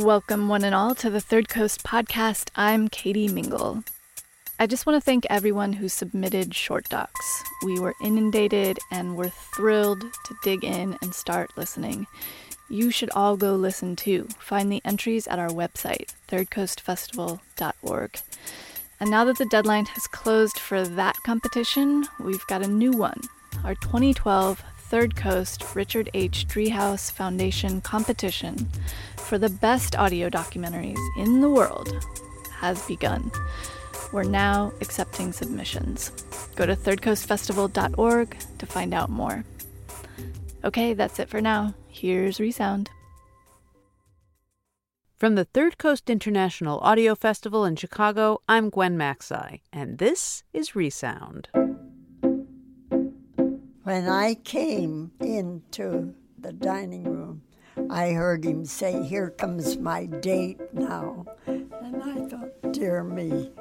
Welcome, one and all, to the Third Coast podcast. I'm Katie Mingle. I just want to thank everyone who submitted short docs. We were inundated and we're thrilled to dig in and start listening. You should all go listen too. Find the entries at our website, thirdcoastfestival.org. And now that the deadline has closed for that competition, we've got a new one. Our 2012 Third Coast Richard H. Driehaus Foundation competition for the best audio documentaries in the world has begun. We're now accepting submissions. Go to thirdcoastfestival.org to find out more. Okay, that's it for now. Here's Resound. From the Third Coast International Audio Festival in Chicago, I'm Gwen Macsai, and this is Resound. When I came into the dining room, I heard him say, Here comes my date now. And I thought, Dear me,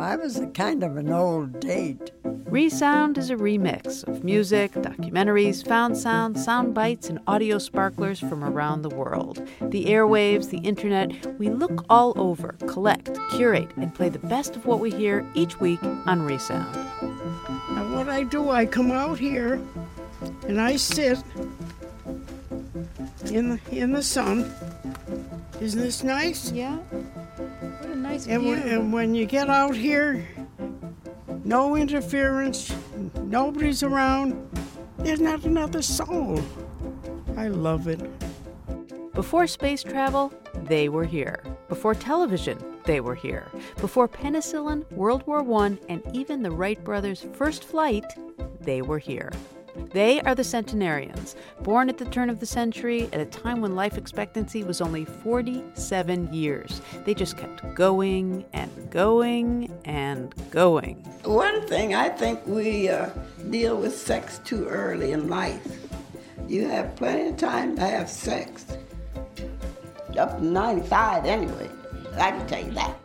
I was a kind of an old date. Resound is a remix of music, documentaries, found sound, sound bites, and audio sparklers from around the world. The airwaves, the internet, we look all over, collect, curate, and play the best of what we hear each week on Resound. And what I do, I come out here and I sit in the in the sun. Isn't this nice? Yeah? What a nice And, view. when- and when you get out here, no interference, nobody's around. There's not another soul. I love it. Before space travel, they were here. Before television, they were here. Before penicillin, World War I, and even the Wright brothers' first flight, they were here. They are the centenarians, born at the turn of the century at a time when life expectancy was only 47 years. They just kept going and going and going. One thing, I think we uh, deal with sex too early in life. You have plenty of time to have sex. Up to 95 anyway. I can tell you that.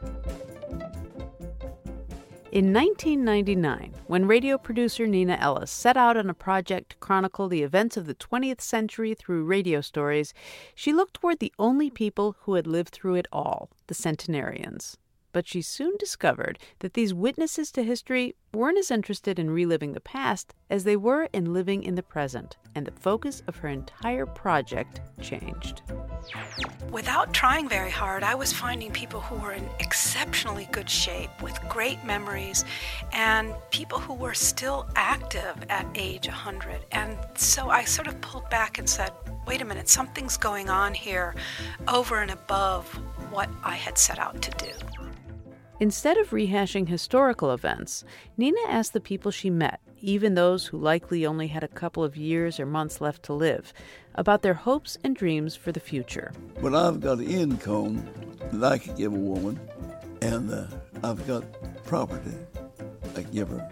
In 1999, when radio producer Neenah Ellis set out on a project to chronicle the events of the 20th century through radio stories, she looked toward the only people who had lived through it all the centenarians. But she soon discovered that these witnesses to history weren't as interested in reliving the past as they were in living in the present, and the focus of her entire project changed. Without trying very hard, I was finding people who were in exceptionally good shape with great memories and people who were still active at age 100. And so I sort of pulled back and said, wait a minute, something's going on here over and above what I had set out to do. Instead of rehashing historical events, Neenah asked the people she met, even those who likely only had a couple of years or months left to live, about their hopes and dreams for the future. But I've got an income that I could give a woman, and uh, I've got property I can give her.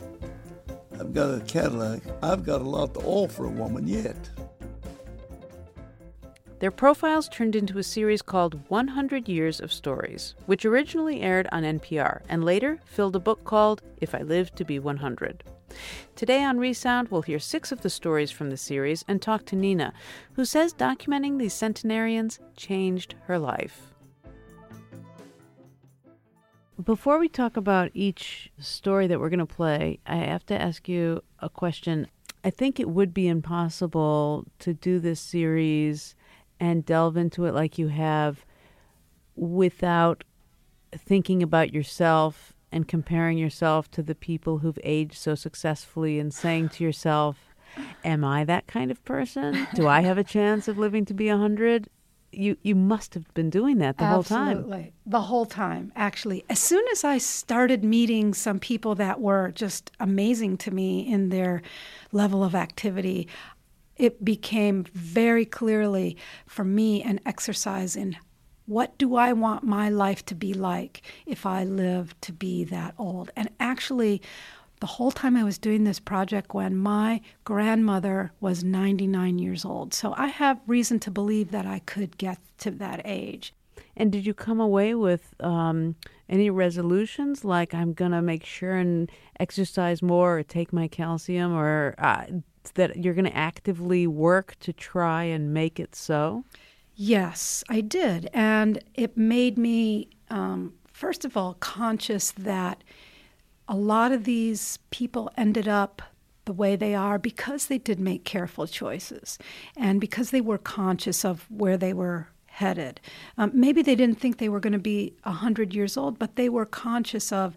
I've got a Cadillac. I've got a lot to offer a woman yet. Their profiles turned into a series called 100 Years of Stories, which originally aired on NPR and later filled a book called If I Live to Be 100. Today on Resound, we'll hear six of the stories from the series and talk to Neenah, who says documenting these centenarians changed her life. Before we talk about each story that we're going to play, I have to ask you a question. I think it would be impossible to do this series and delve into it like you have without thinking about yourself and comparing yourself to the people who've aged so successfully and saying to yourself, Am I that kind of person? Do I have a chance of living to be a 100? You, you must have been doing that the Absolutely. whole time. Absolutely. The whole time, actually. As soon as I started meeting some people that were just amazing to me in their level of activity, it became very clearly for me an exercise in what do I want my life to be like if I live to be that old? And actually, the whole time I was doing this project, when my grandmother was 99 years old. So I have reason to believe that I could get to that age. And did you come away with um, any resolutions like I'm going to make sure and exercise more or take my calcium or uh, that you're going to actively work to try and make it so? Yes, I did. And it made me, um, first of all, conscious that a lot of these people ended up the way they are because they did make careful choices and because they were conscious of where they were headed. Um, maybe they didn't think they were going to be 100 years old, but they were conscious of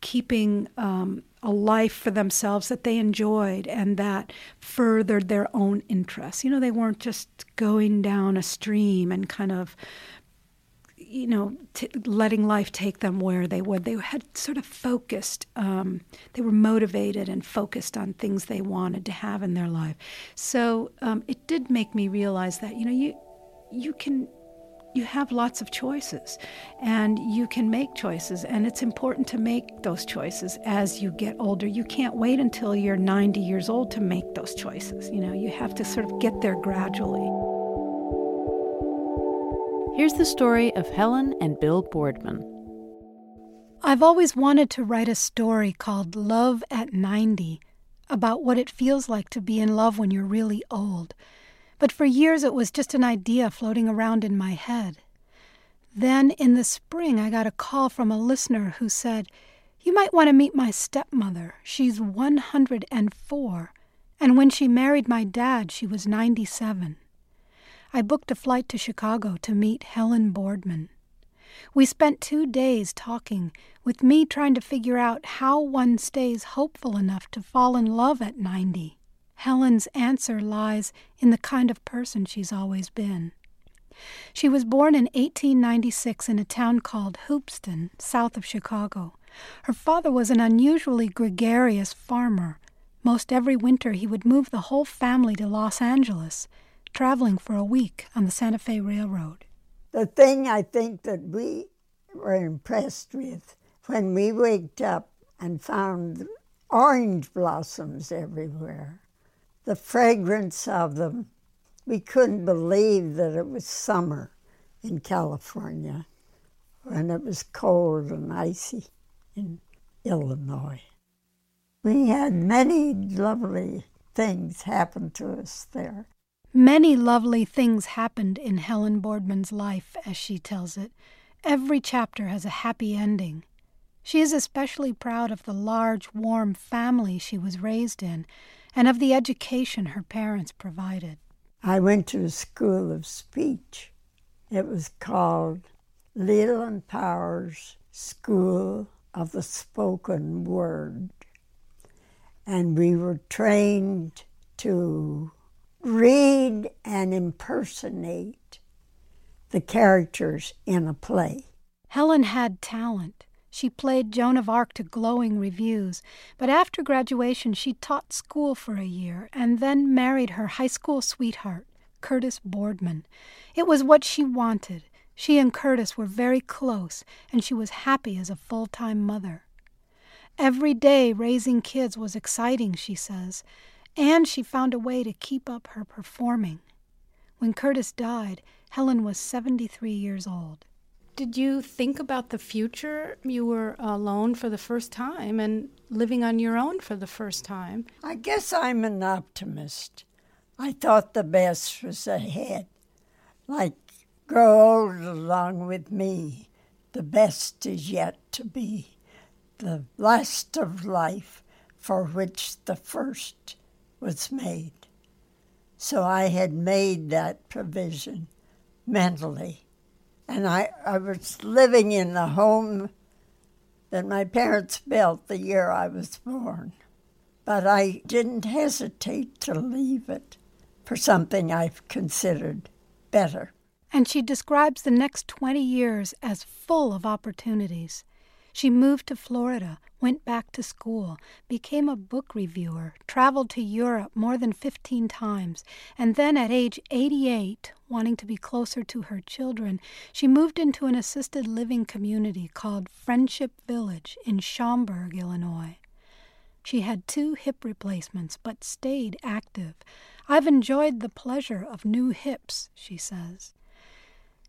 keeping um, a life for themselves that they enjoyed and that furthered their own interests. You know, they weren't just going down a stream and kind of, you know, t- letting life take them where they would. They had sort of focused, um, they were motivated and focused on things they wanted to have in their life. So um, it did make me realize that, you know, you, you can you have lots of choices and you can make choices and it's important to make those choices as you get older. You can't wait until you're 90 years old to make those choices you know you have to sort of get there gradually. Here's the story of helen and bill boardman. I've always wanted to write a story called love at 90 about what it feels like to be in love when you're really old but for years it was just an idea floating around in my head. Then in the spring, I got a call from a listener who said, You might want to meet my stepmother. She's 104. And when she married my dad, she was 97. I booked a flight to Chicago to meet Helen Boardman. We spent two days talking, with me trying to figure out how one stays hopeful enough to fall in love at 90. Helen's answer lies in the kind of person she's always been. She was born in 1896 in a town called Hoopeston, south of Chicago. Her father was an unusually gregarious farmer. Most every winter he would move the whole family to Los Angeles, traveling for a week on the Santa Fe Railroad. The thing I think that we were impressed with when we waked up and found orange blossoms everywhere the fragrance of them. We couldn't believe that it was summer in California when it was cold and icy in Illinois. We had many lovely things happen to us there. Many lovely things happened in Helen Boardman's life, as she tells it. Every chapter has a happy ending. She is especially proud of the large, warm family she was raised in and of the education her parents provided. I went to a school of speech. It was called Leland Powers School of the Spoken Word. And we were trained to read and impersonate the characters in a play. Helen had talent. She played Joan of Arc to glowing reviews, but after graduation she taught school for a year and then married her high school sweetheart, Curtis Boardman. It was what she wanted. She and Curtis were very close, and she was happy as a full time mother. Every day raising kids was exciting, she says, and she found a way to keep up her performing. When Curtis died, Helen was 73 years old. Did you think about the future? You were alone for the first time and living on your own for the first time. I guess I'm an optimist. I thought the best was ahead. Like, grow old along with me. The best is yet to be. The last of life for which the first was made. So I had made that provision mentally. And I, I was living in the home that my parents built the year I was born. But I didn't hesitate to leave it for something I've considered better. And she describes the next 20 years as full of opportunities. She moved to Florida, went back to school, became a book reviewer, traveled to Europe more than 15 times, and then at age 88, wanting to be closer to her children, she moved into an assisted living community called Friendship Village in Schaumburg, Illinois. She had two hip replacements but stayed active. I've enjoyed the pleasure of new hips, she says.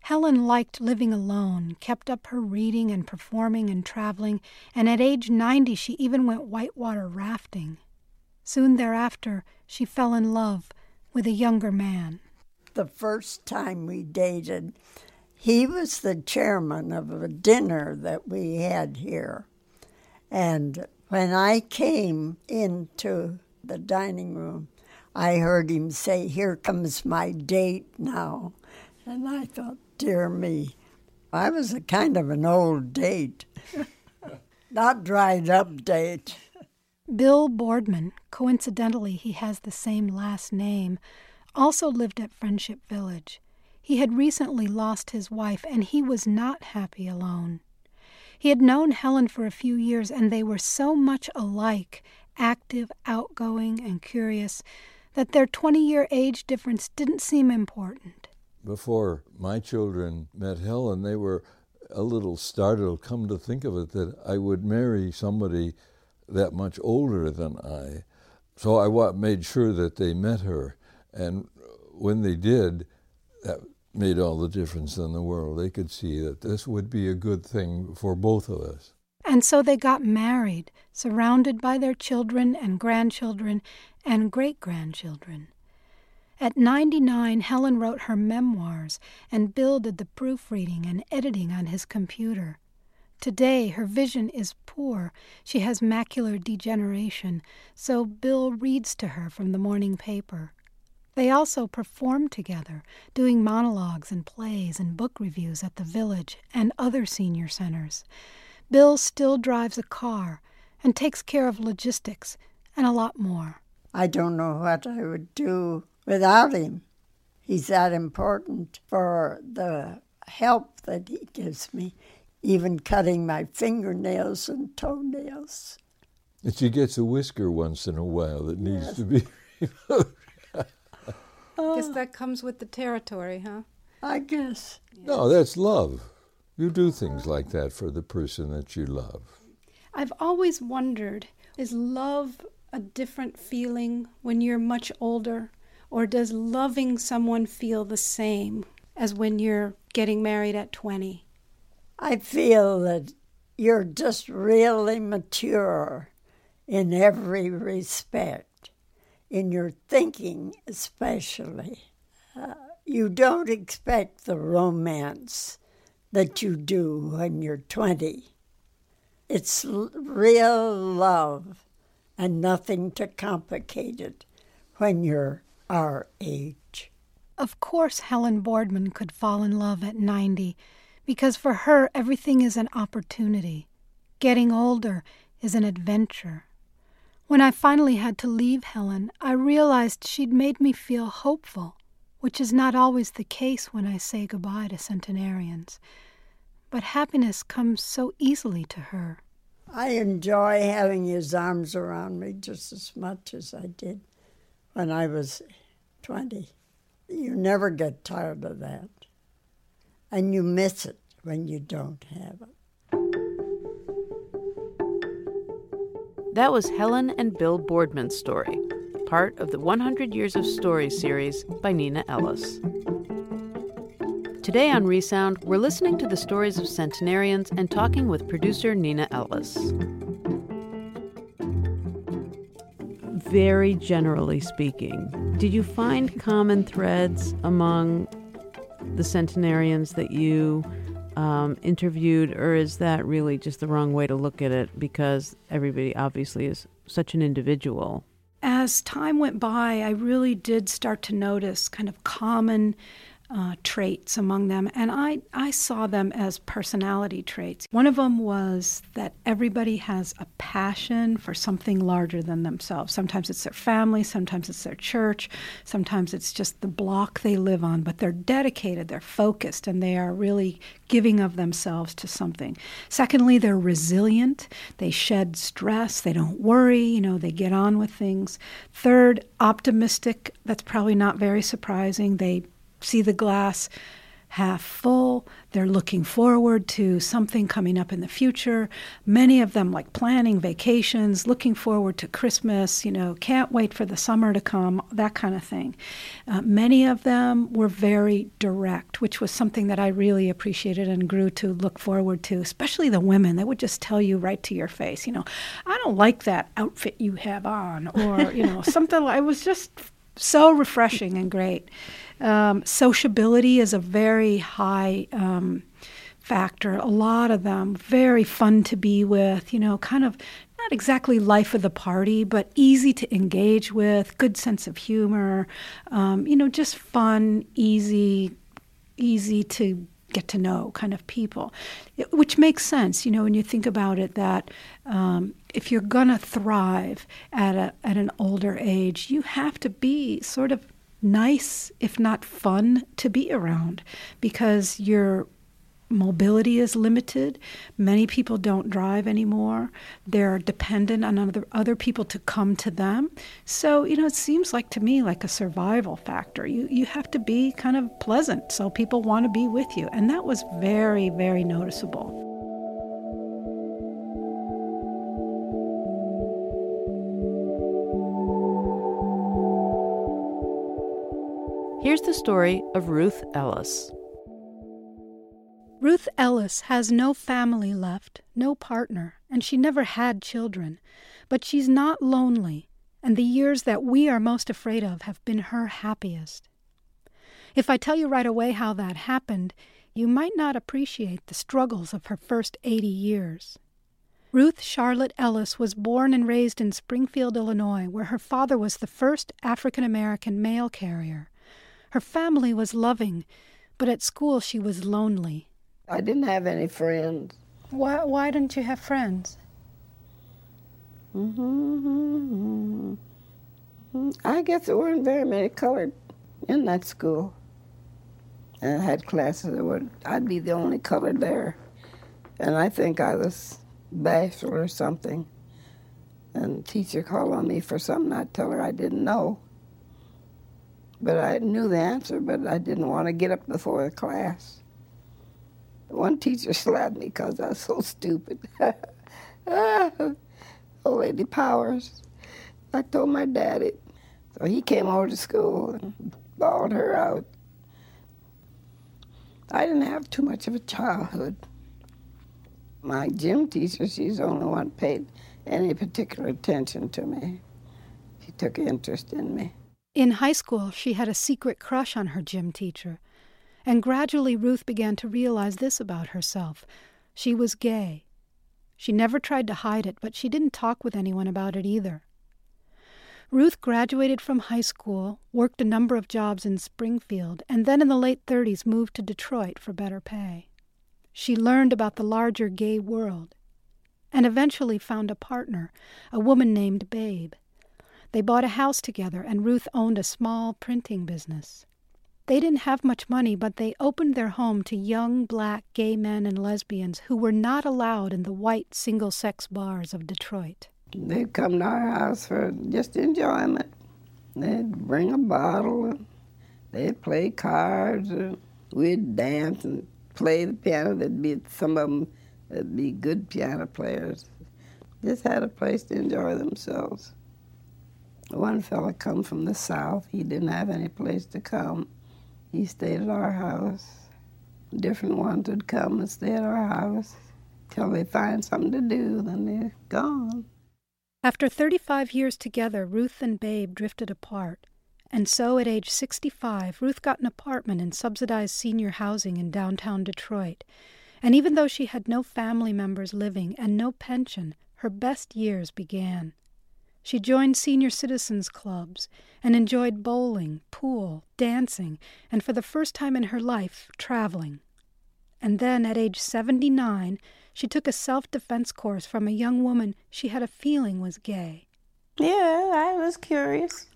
Helen liked living alone, kept up her reading and performing and traveling, and at age 90 she even went whitewater rafting. Soon thereafter, she fell in love with a younger man. The first time we dated, he was the chairman of a dinner that we had here. And when I came into the dining room, I heard him say, Here comes my date now. And I thought, dear me, I was a kind of an old date, not dried up date. Bill Boardman, coincidentally, he has the same last name, also lived at Friendship Village. He had recently lost his wife, and he was not happy alone. He had known Helen for a few years, and they were so much alike active, outgoing, and curious that their 20 year age difference didn't seem important before my children met Helen, they were a little startled, come to think of it, that I would marry somebody that much older than I. So I made sure that they met her. And when they did, that made all the difference in the world. They could see that this would be a good thing for both of us. And so they got married, surrounded by their children and grandchildren and great grandchildren. At 99, Helen wrote her memoirs, and Bill did the proofreading and editing on his computer. Today, her vision is poor. She has macular degeneration, so Bill reads to her from the morning paper. They also perform together, doing monologues and plays and book reviews at the village and other senior centers. Bill still drives a car and takes care of logistics and a lot more. I don't know what I would do without him. He's that important for the help that he gives me, even cutting my fingernails and toenails. And she gets a whisker once in a while that needs yes. to be removed. guess that comes with the territory, huh? I guess. No, that's love. You do things like that for the person that you love. I've always wondered is love a different feeling when you're much older? Or does loving someone feel the same as when you're getting married at 20? I feel that you're just really mature in every respect, in your thinking especially. Uh, you don't expect the romance that you do when you're 20. It's l- real love and nothing to complicate it when you're our age. Of course, Helen Boardman could fall in love at 90 because for her everything is an opportunity. Getting older is an adventure. When I finally had to leave Helen, I realized she'd made me feel hopeful, which is not always the case when I say goodbye to centenarians. But happiness comes so easily to her. I enjoy having his arms around me just as much as I did when I was 20. You never get tired of that. And you miss it when you don't have it. That was Helen and Bill Boardman's story, part of the 100 Years of Stories series by Neenah Ellis. Today on Resound, we're listening to the stories of centenarians and talking with producer Neenah Ellis. Very generally speaking, did you find common threads among the centenarians that you um, interviewed, or is that really just the wrong way to look at it because everybody obviously is such an individual? As time went by, I really did start to notice kind of common uh, traits among them, and I, I saw them as personality traits. One of them was that everybody has a passion for something larger than themselves. Sometimes it's their family, sometimes it's their church, sometimes it's just the block they live on, but they're dedicated, they're focused, and they are really giving of themselves to something. Secondly, they're resilient, they shed stress, they don't worry, you know, they get on with things. Third, optimistic, that's probably not very surprising. They see the glass half full. They're looking forward to something coming up in the future. Many of them like planning vacations, looking forward to Christmas, you know, can't wait for the summer to come, that kind of thing. Uh, many of them were very direct, which was something that I really appreciated and grew to look forward to, especially the women. They would just tell you right to your face, you know, I don't like that outfit you have on, or, you know, something. It was just so refreshing and great. Um, sociability is a very high um, factor. A lot of them very fun to be with. You know, kind of not exactly life of the party, but easy to engage with. Good sense of humor. Um, you know, just fun, easy, easy to get to know kind of people, which makes sense, you know, when you think about it that um, if you're going to thrive at, a, at an older age, you have to be sort of nice, if not fun, to be around because your mobility is limited. Many people don't drive anymore. They're dependent on other, other people to come to them. So, you know, it seems like to me like a survival factor. You, you have to be kind of pleasant so people want to be with you. And that was very, very noticeable. Here's the story of Ruth Ellis. Ruth Ellis has no family left, no partner, and she never had children. But she's not lonely, and the years that we are most afraid of have been her happiest. If I tell you right away how that happened, you might not appreciate the struggles of her first 80 years. Ruth Charlotte Ellis was born and raised in Springfield, Illinois, where her father was the first African American mail carrier. Her family was loving, but at school she was lonely. I didn't have any friends. Why, why didn't you have friends? Mm-hmm. I guess there weren't very many colored in that school. And I had classes that would, I'd be the only colored there. And I think I was bashful or something. And the teacher called on me for something I'd tell her I didn't know. But I knew the answer, but I didn't want to get up before the class. One teacher slapped me because I was so stupid. Old Lady Powers. I told my daddy. So he came over to school and bawled her out. I didn't have too much of a childhood. My gym teacher, she's the only one paid any particular attention to me. She took interest in me. In high school, she had a secret crush on her gym teacher, and gradually Ruth began to realize this about herself she was gay. She never tried to hide it, but she didn't talk with anyone about it either. Ruth graduated from high school, worked a number of jobs in Springfield, and then in the late 30s moved to Detroit for better pay. She learned about the larger gay world and eventually found a partner, a woman named Babe. They bought a house together, and Ruth owned a small printing business. They didn't have much money, but they opened their home to young black gay men and lesbians who were not allowed in the white single sex bars of Detroit. They'd come to our house for just enjoyment. They'd bring a bottle, they'd play cards, we'd dance and play the piano. There'd be some of them that'd be good piano players. Just had a place to enjoy themselves. One fella come from the south. He didn't have any place to come. He stayed at our house. Different ones would come and stay at our house till they find something to do, then they're gone. After 35 years together, Ruth and Babe drifted apart. And so at age 65, Ruth got an apartment in subsidized senior housing in downtown Detroit. And even though she had no family members living and no pension, her best years began. She joined senior citizens clubs and enjoyed bowling, pool, dancing, and for the first time in her life, traveling. And then, at age 79, she took a self defense course from a young woman she had a feeling was gay. Yeah, I was curious.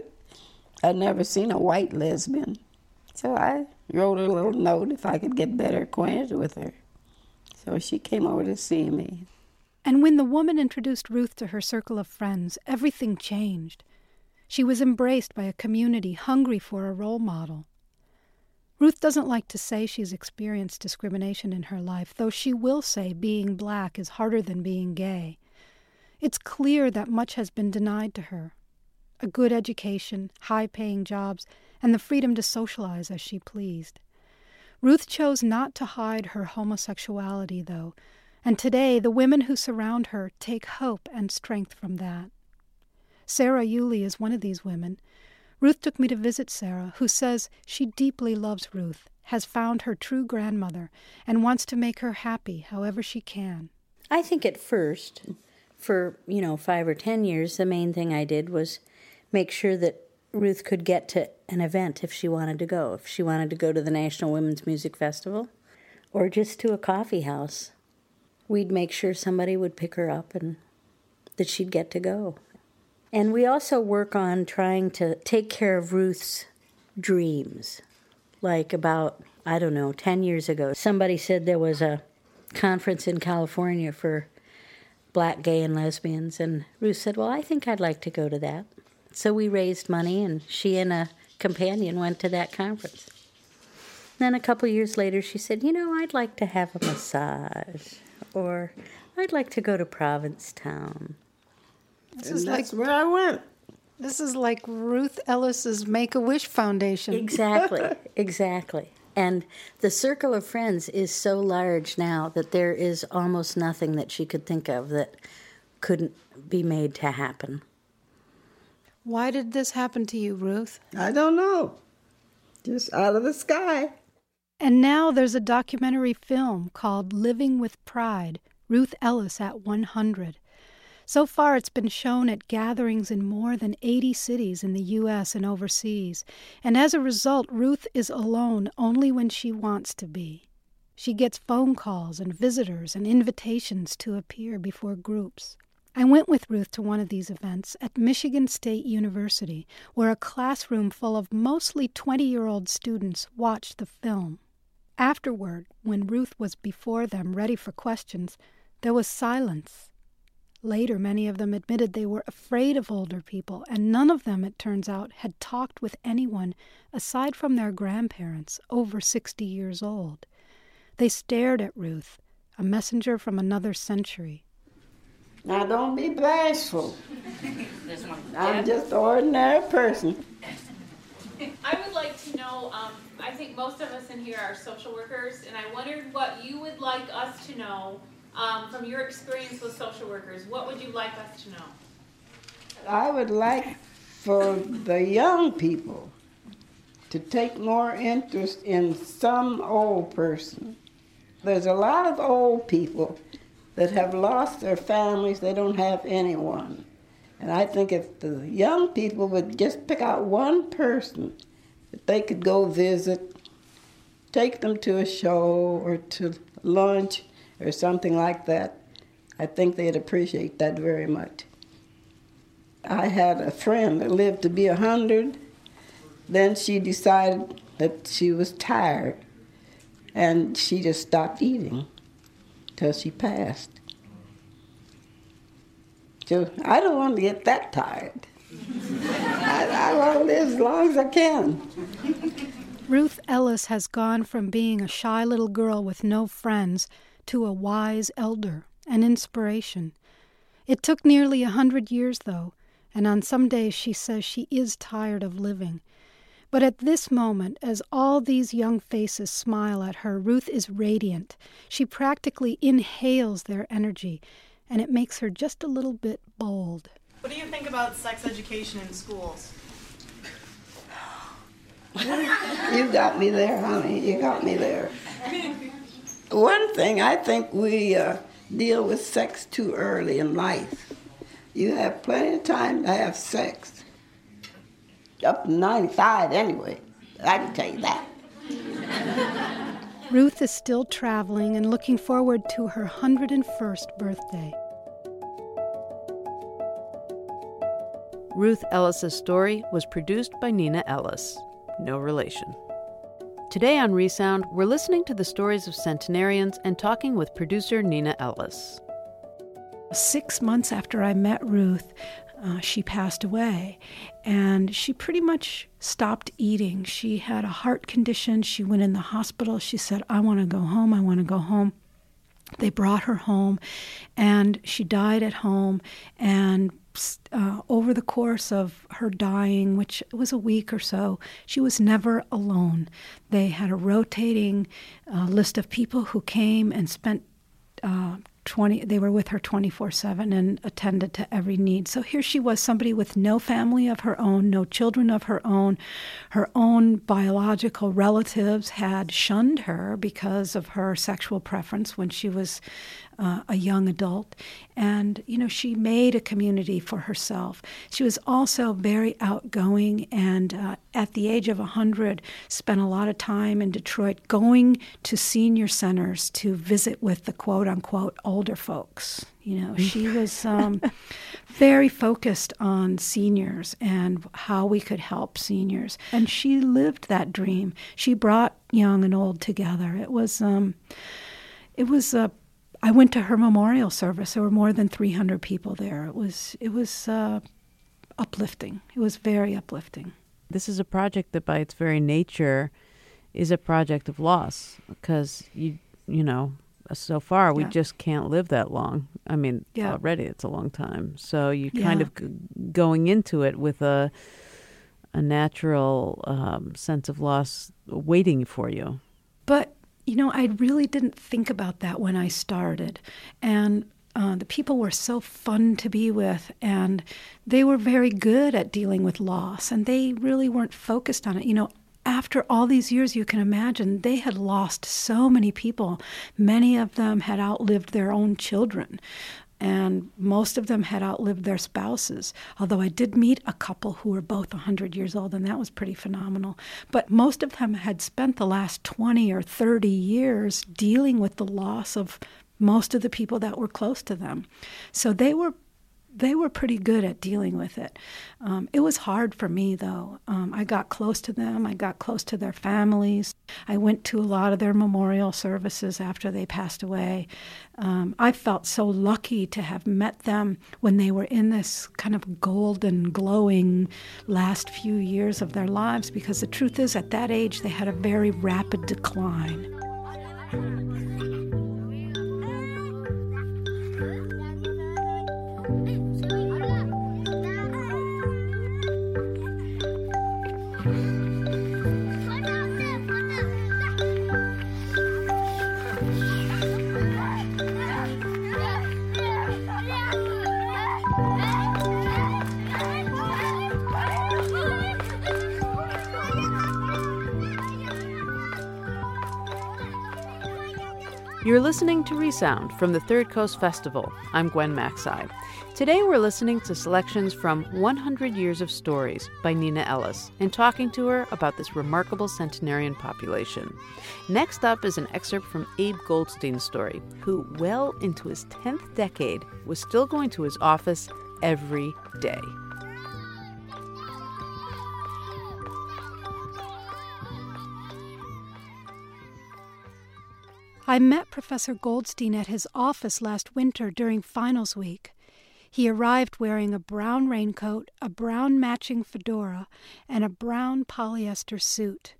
I'd never seen a white lesbian. So I wrote a little note if I could get better acquainted with her. So she came over to see me. And when the woman introduced Ruth to her circle of friends, everything changed. She was embraced by a community hungry for a role model. Ruth doesn't like to say she's experienced discrimination in her life, though she will say being black is harder than being gay. It's clear that much has been denied to her a good education, high paying jobs, and the freedom to socialize as she pleased. Ruth chose not to hide her homosexuality, though, and today the women who surround her take hope and strength from that. Sarah Yulee is one of these women. Ruth took me to visit Sarah, who says she deeply loves Ruth, has found her true grandmother, and wants to make her happy however she can. I think at first, for, you know, five or ten years, the main thing I did was make sure that Ruth could get to an event if she wanted to go, if she wanted to go to the National Women's Music Festival or just to a coffee house. We'd make sure somebody would pick her up and that she'd get to go. And we also work on trying to take care of Ruth's dreams. Like about, I don't know, 10 years ago, somebody said there was a conference in California for black, gay, and lesbians. And Ruth said, Well, I think I'd like to go to that. So we raised money, and she and a companion went to that conference. Then a couple years later, she said, You know, I'd like to have a massage, or I'd like to go to Provincetown. This and is like where I went. This is like Ruth Ellis's Make a Wish Foundation. Exactly, exactly. And the circle of friends is so large now that there is almost nothing that she could think of that couldn't be made to happen. Why did this happen to you, Ruth? I don't know. Just out of the sky. And now there's a documentary film called Living with Pride Ruth Ellis at 100. So far, it's been shown at gatherings in more than 80 cities in the U.S. and overseas. And as a result, Ruth is alone only when she wants to be. She gets phone calls and visitors and invitations to appear before groups. I went with Ruth to one of these events at Michigan State University, where a classroom full of mostly 20 year old students watched the film. Afterward, when Ruth was before them ready for questions, there was silence. Later, many of them admitted they were afraid of older people, and none of them, it turns out, had talked with anyone aside from their grandparents over 60 years old. They stared at Ruth, a messenger from another century. Now don't be bashful. I'm just an ordinary person. I would like to know, um, I think most of us in here are social workers, and I wondered what you would like us to know um, from your experience with social workers. What would you like us to know? I would like for the young people to take more interest in some old person. There's a lot of old people that have lost their families, they don't have anyone. And I think if the young people would just pick out one person that they could go visit, take them to a show or to lunch or something like that, I think they'd appreciate that very much. I had a friend that lived to be a hundred. Then she decided that she was tired and she just stopped eating till she passed. So I don't want to get that tired. I, I want to live as long as I can. Ruth Ellis has gone from being a shy little girl with no friends to a wise elder, an inspiration. It took nearly a hundred years, though, and on some days she says she is tired of living. But at this moment, as all these young faces smile at her, Ruth is radiant. She practically inhales their energy, and it makes her just a little bit bold. What do you think about sex education in schools? you got me there, honey. You got me there. One thing, I think we uh, deal with sex too early in life. You have plenty of time to have sex. Up to 95 anyway. I can tell you that. Ruth is still traveling and looking forward to her 101st birthday. Ruth Ellis's story was produced by Neenah Ellis. No relation. Today on Resound, we're listening to the stories of centenarians and talking with producer Neenah Ellis. Six months after I met Ruth, uh, she passed away. And she pretty much stopped eating. She had a heart condition. She went in the hospital. She said, I want to go home. I want to go home. They brought her home, and she died at home. And uh, over the course of her dying, which was a week or so, she was never alone. They had a rotating uh, list of people who came and spent uh, 20 they were with her 24/7 and attended to every need. So here she was somebody with no family of her own, no children of her own. Her own biological relatives had shunned her because of her sexual preference when she was uh, a young adult. And, you know, she made a community for herself. She was also very outgoing and, uh, at the age of 100, spent a lot of time in Detroit going to senior centers to visit with the quote unquote older folks. You know, she was um, very focused on seniors and how we could help seniors. And she lived that dream. She brought young and old together. It was, um, it was a I went to her memorial service. There were more than 300 people there. It was it was uh, uplifting. It was very uplifting. This is a project that, by its very nature, is a project of loss because you you know so far we yeah. just can't live that long. I mean, yeah. already it's a long time. So you kind yeah. of g- going into it with a a natural um, sense of loss waiting for you. But you know, I really didn't think about that when I started. And uh, the people were so fun to be with, and they were very good at dealing with loss, and they really weren't focused on it. You know, after all these years, you can imagine they had lost so many people. Many of them had outlived their own children and most of them had outlived their spouses. Although I did meet a couple who were both 100 years old, and that was pretty phenomenal. But most of them had spent the last 20 or 30 years dealing with the loss of most of the people that were close to them. So they were they were pretty good at dealing with it. Um, it was hard for me, though. Um, I got close to them, I got close to their families. I went to a lot of their memorial services after they passed away. Um, I felt so lucky to have met them when they were in this kind of golden, glowing last few years of their lives because the truth is, at that age, they had a very rapid decline. You're listening to Resound from the Third Coast Festival. I'm Gwen Macsai. Today we're listening to selections from 100 Years of Stories by Neenah Ellis and talking to her about this remarkable centenarian population. Next up is an excerpt from Abe Goldstein's story, who, well into his 10th decade, was still going to his office every day. I met Professor Goldstein at his office last winter during finals week. He arrived wearing a brown raincoat, a brown matching fedora, and a brown polyester suit.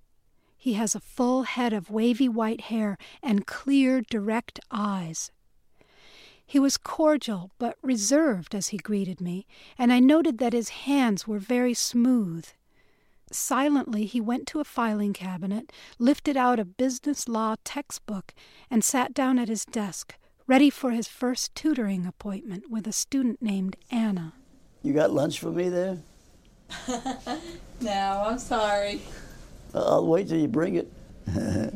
He has a full head of wavy white hair and clear, direct eyes. He was cordial but reserved as he greeted me, and I noted that his hands were very smooth. Silently, he went to a filing cabinet, lifted out a business law textbook, and sat down at his desk, ready for his first tutoring appointment with a student named Anna. You got lunch for me there? no, I'm sorry. Uh, I'll wait till you bring it.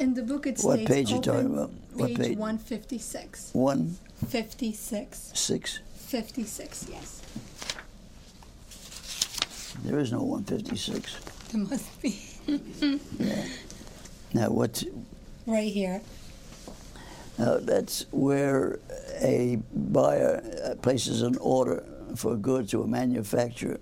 In the book, it What states page you open talking about? What page, page? 156. One 56. six. 56, yes. There is no 156. There must be. yeah. Now what? right here. Now that's where a buyer uh, places an order for a good to a manufacturer.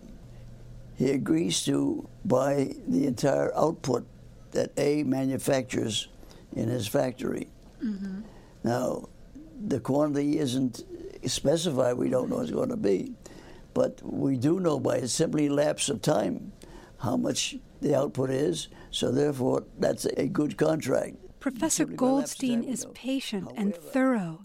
He agrees to buy the entire output that A manufactures in his factory. Mm-hmm. Now, the quantity isn't specified, we don't know what it's going to be, but we do know by a simply lapse of time how much the output is, so therefore that's a good contract. Professor Goldstein is patient and thorough.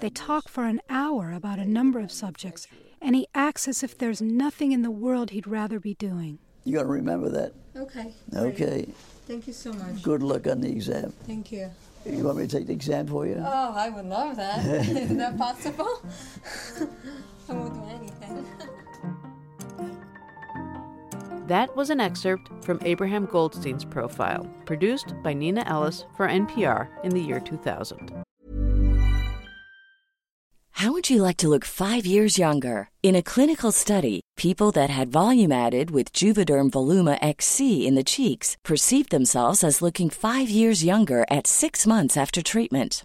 They talk for an hour about a number of subjects, and he acts as if there's nothing in the world he'd rather be doing. You got to remember that. Okay. Okay. Thank you so much. Good luck on the exam. Thank you. You want me to take the exam for you? Oh, I would love that. Is that possible? I won't do anything. That was an excerpt from Abraham Goldstein's profile, produced by Neenah Ellis for NPR in the year 2000. How would you like to look five years younger? In a clinical study, people that had volume added with Juvederm Voluma XC in the cheeks perceived themselves as looking five years younger at six months after treatment.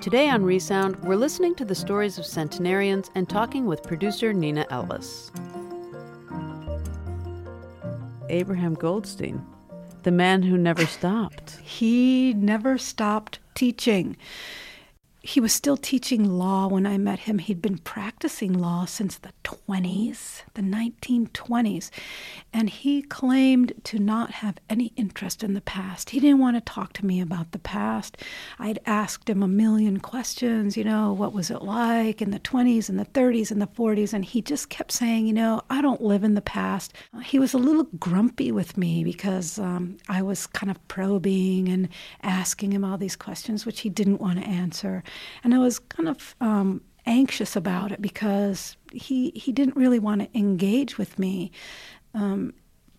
Today on Resound, we're listening to the stories of centenarians and talking with producer Neenah Ellis. Abraham Goldstein, the man who never stopped. He never stopped teaching. He was still teaching law when I met him. He'd been practicing law since the 20s, the 1920s. And he claimed to not have any interest in the past. He didn't want to talk to me about the past. I'd asked him a million questions, you know, what was it like in the 20s and the 30s and the 40s? And he just kept saying, you know, I don't live in the past. He was a little grumpy with me because um, I was kind of probing and asking him all these questions, which he didn't want to answer. And I was kind of um, anxious about it because he he didn't really want to engage with me. Um,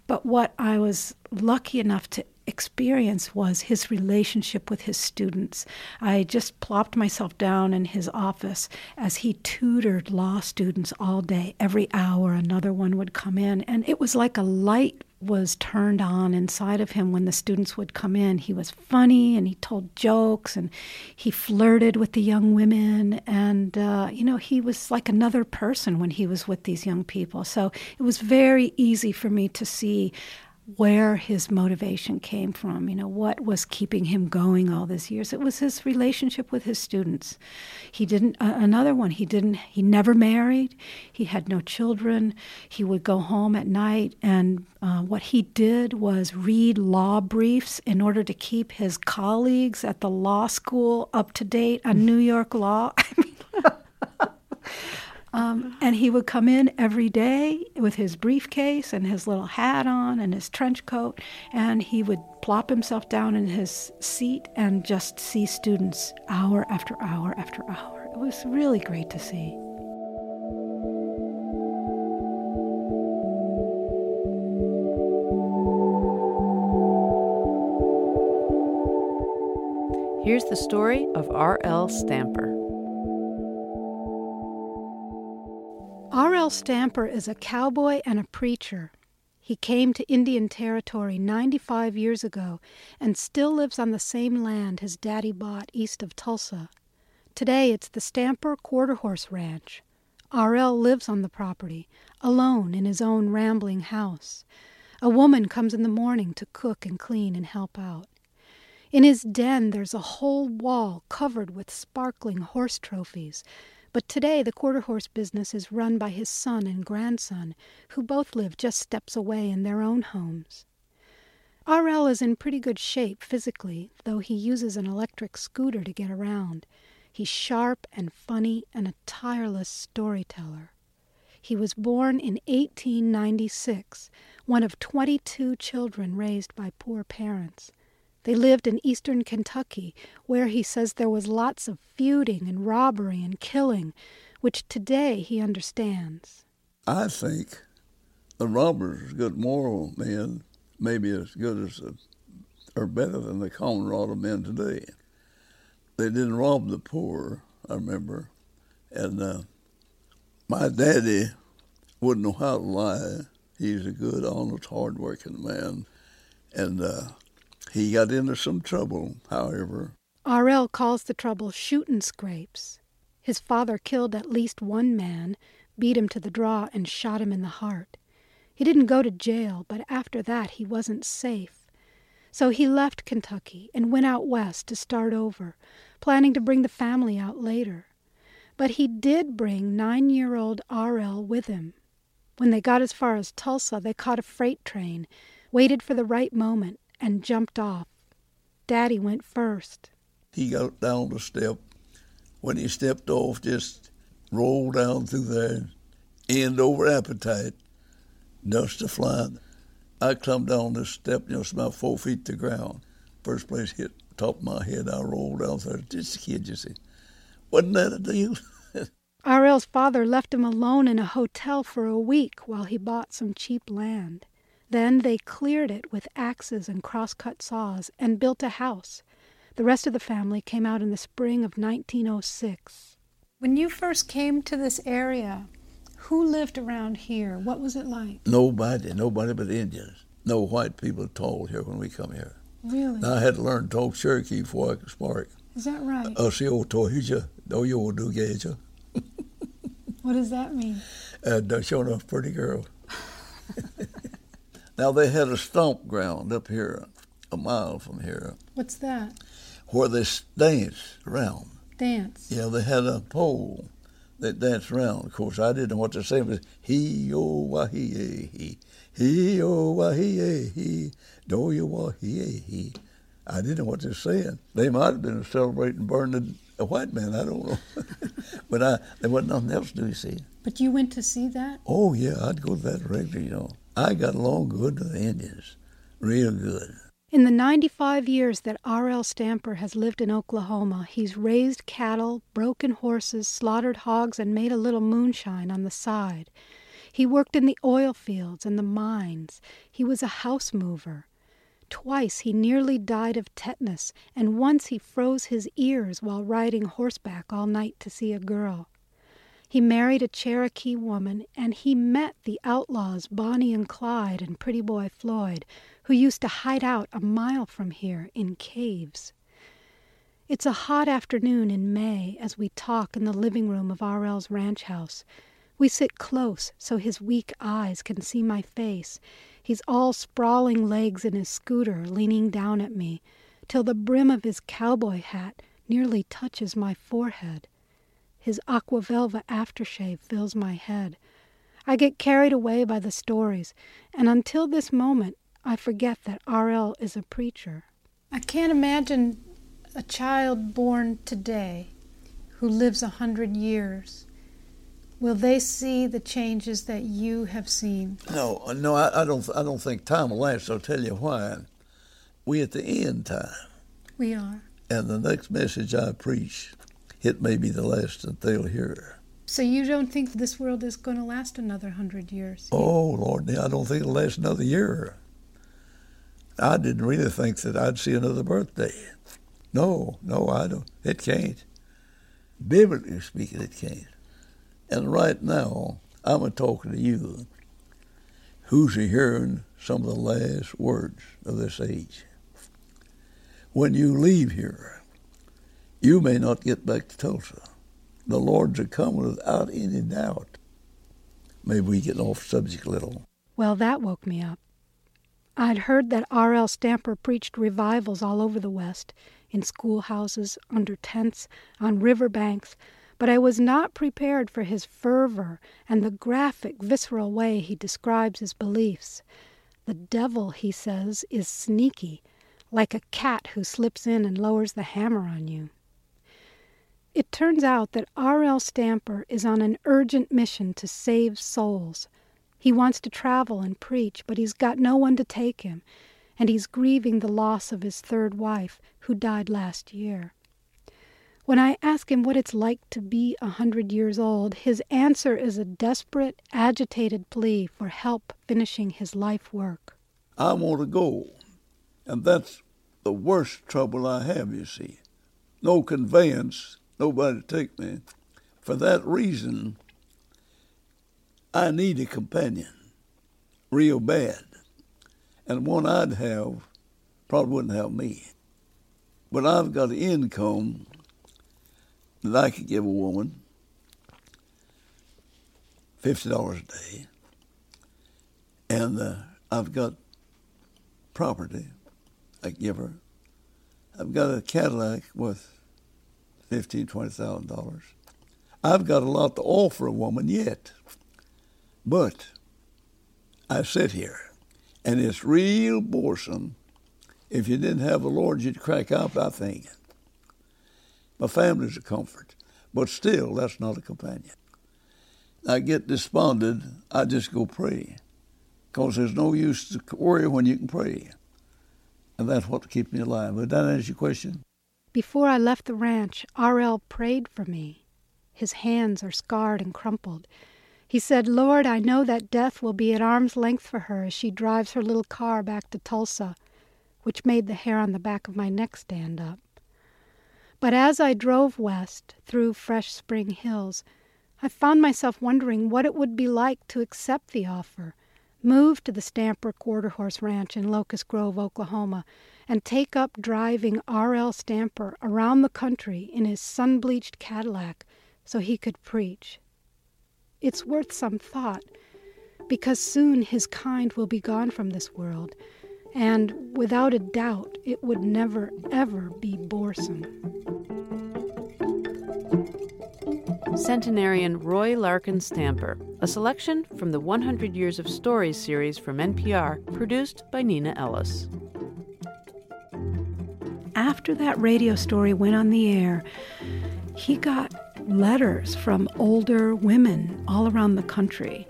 but what I was lucky enough to experience was his relationship with his students. I just plopped myself down in his office as he tutored law students all day. Every hour, another one would come in, and it was like a light was turned on inside of him when the students would come in. He was funny and he told jokes and he flirted with the young women. And, uh, you know, he was like another person when he was with these young people. So it was very easy for me to see where his motivation came from, you know, what was keeping him going all these years. It was his relationship with his students. He didn't, uh, another one, he didn't, he never married, he had no children. He would go home at night, and uh, what he did was read law briefs in order to keep his colleagues at the law school up to date on New York law. I mean, um, and he would come in every day with his briefcase and his little hat on and his trench coat, and he would plop himself down in his seat and just see students hour after hour after hour. It was really great to see. Here's the story of R.L. Stamper. R.L. Stamper is a cowboy and a preacher. He came to Indian Territory 95 years ago and still lives on the same land his daddy bought east of Tulsa. Today it's the Stamper Quarter Horse Ranch. R.L. lives on the property, alone in his own rambling house. A woman comes in the morning to cook and clean and help out. In his den there's a whole wall covered with sparkling horse trophies but today the quarter horse business is run by his son and grandson, who both live just steps away in their own homes. R.L. is in pretty good shape physically, though he uses an electric scooter to get around. He's sharp and funny and a tireless storyteller. He was born in 1896, one of 22 children raised by poor parents. They lived in eastern Kentucky, where he says there was lots of feuding and robbery and killing, which today he understands. I think the robbers, good moral men, maybe as good as, or better than the common rod of men today. They didn't rob the poor, I remember. And uh, my daddy wouldn't know how to lie. He's a good, honest, hard-working man. And uh, he got into some trouble, however. R.L. calls the trouble shootin' scrapes. His father killed at least one man, beat him to the draw, and shot him in the heart. He didn't go to jail, but after that he wasn't safe. So he left Kentucky and went out west to start over, planning to bring the family out later. But he did bring nine year old R.L. with him. When they got as far as Tulsa, they caught a freight train, waited for the right moment, and jumped off. Daddy went first. He got down the step. When he stepped off, just rolled down through there, end over appetite, dust a flying. I climbed down the step, you know, it's about four feet to ground. First place hit top of my head, I rolled down there. Just a kid, you see. Wasn't that a deal? R.L.'s father left him alone in a hotel for a week while he bought some cheap land. Then they cleared it with axes and crosscut saws and built a house. The rest of the family came out in the spring of 1906. When you first came to this area, who lived around here? What was it like? Nobody, nobody but Indians. No white people at all here when we come here. Really? Now, I had to learn to talk Cherokee before I could speak. Is that right? See, old Tohija, do you do geja? What does that mean? Uh, don't show enough pretty girl. now, they had a stomp ground up here, a mile from here, What's that? where they dance around. Dance. Yeah, they had a pole that danced around. Of course, I didn't know what to say. It was he o wa he eh, he he o wa he eh, he do you wa he eh, he. I didn't know what they're saying. They might have been celebrating burning a white man. I don't know, but I there wasn't nothing else to do. You see? But you went to see that? Oh yeah, I'd go to that regularly. You know, I got along good with the Indians, real good. In the 95 years that R.L. Stamper has lived in Oklahoma, he's raised cattle, broken horses, slaughtered hogs, and made a little moonshine on the side. He worked in the oil fields and the mines. He was a house mover. Twice he nearly died of tetanus, and once he froze his ears while riding horseback all night to see a girl. He married a Cherokee woman, and he met the outlaws Bonnie and Clyde and Pretty Boy Floyd, who used to hide out a mile from here in caves. It's a hot afternoon in May as we talk in the living room of R.L.'s ranch house. We sit close so his weak eyes can see my face. He's all sprawling legs in his scooter, leaning down at me, till the brim of his cowboy hat nearly touches my forehead. His aqua velva aftershave fills my head. I get carried away by the stories, and until this moment, I forget that R.L. is a preacher. I can't imagine a child born today who lives a hundred years. Will they see the changes that you have seen? No, no, I, I don't. I don't think time will last. I'll tell you why. We at the end time, We are. and the next message I preach, it may be the last that they'll hear. So you don't think this world is going to last another hundred years? Oh Lord, I don't think it'll last another year. I didn't really think that I'd see another birthday. No, no, I don't. It can't. Biblically speaking, it can't. And right now, I'm a talking to you who's a hearing some of the last words of this age. When you leave here, you may not get back to Tulsa. The Lord's a coming without any doubt. Maybe we get off subject a little. Well, that woke me up. I'd heard that R.L. Stamper preached revivals all over the West, in schoolhouses, under tents, on river banks, but I was not prepared for his fervor and the graphic, visceral way he describes his beliefs. The devil, he says, is sneaky, like a cat who slips in and lowers the hammer on you. It turns out that R.L. Stamper is on an urgent mission to save souls. He wants to travel and preach, but he's got no one to take him, and he's grieving the loss of his third wife, who died last year. When I ask him what it's like to be a hundred years old, his answer is a desperate, agitated plea for help finishing his life work. I want to go, and that's the worst trouble I have, you see. No conveyance, nobody to take me. For that reason, I need a companion, real bad. And one I'd have probably wouldn't help me. But I've got an income that I could give a woman fifty dollars a day, and uh, I've got property I give her. I've got a Cadillac worth fifteen, twenty thousand dollars. I've got a lot to offer a woman yet, but I sit here, and it's real boresome. If you didn't have the Lord, you'd crack up. I think. My family's a comfort, but still, that's not a companion. I get despondent, I just go pray, because there's no use to worry when you can pray. And that's what keeps me alive. Would that answer your question? Before I left the ranch, R.L. prayed for me. His hands are scarred and crumpled. He said, Lord, I know that death will be at arm's length for her as she drives her little car back to Tulsa, which made the hair on the back of my neck stand up. But as I drove west through fresh spring hills, I found myself wondering what it would be like to accept the offer, move to the Stamper Quarter Horse Ranch in Locust Grove, Oklahoma, and take up driving R.L. Stamper around the country in his sun bleached Cadillac so he could preach. It's worth some thought, because soon his kind will be gone from this world and without a doubt, it would never, ever be boresome. Centenarian Roy Larkin Stamper, a selection from the 100 Years of Stories series from NPR, produced by Neenah Ellis. After that radio story went on the air, he got letters from older women all around the country.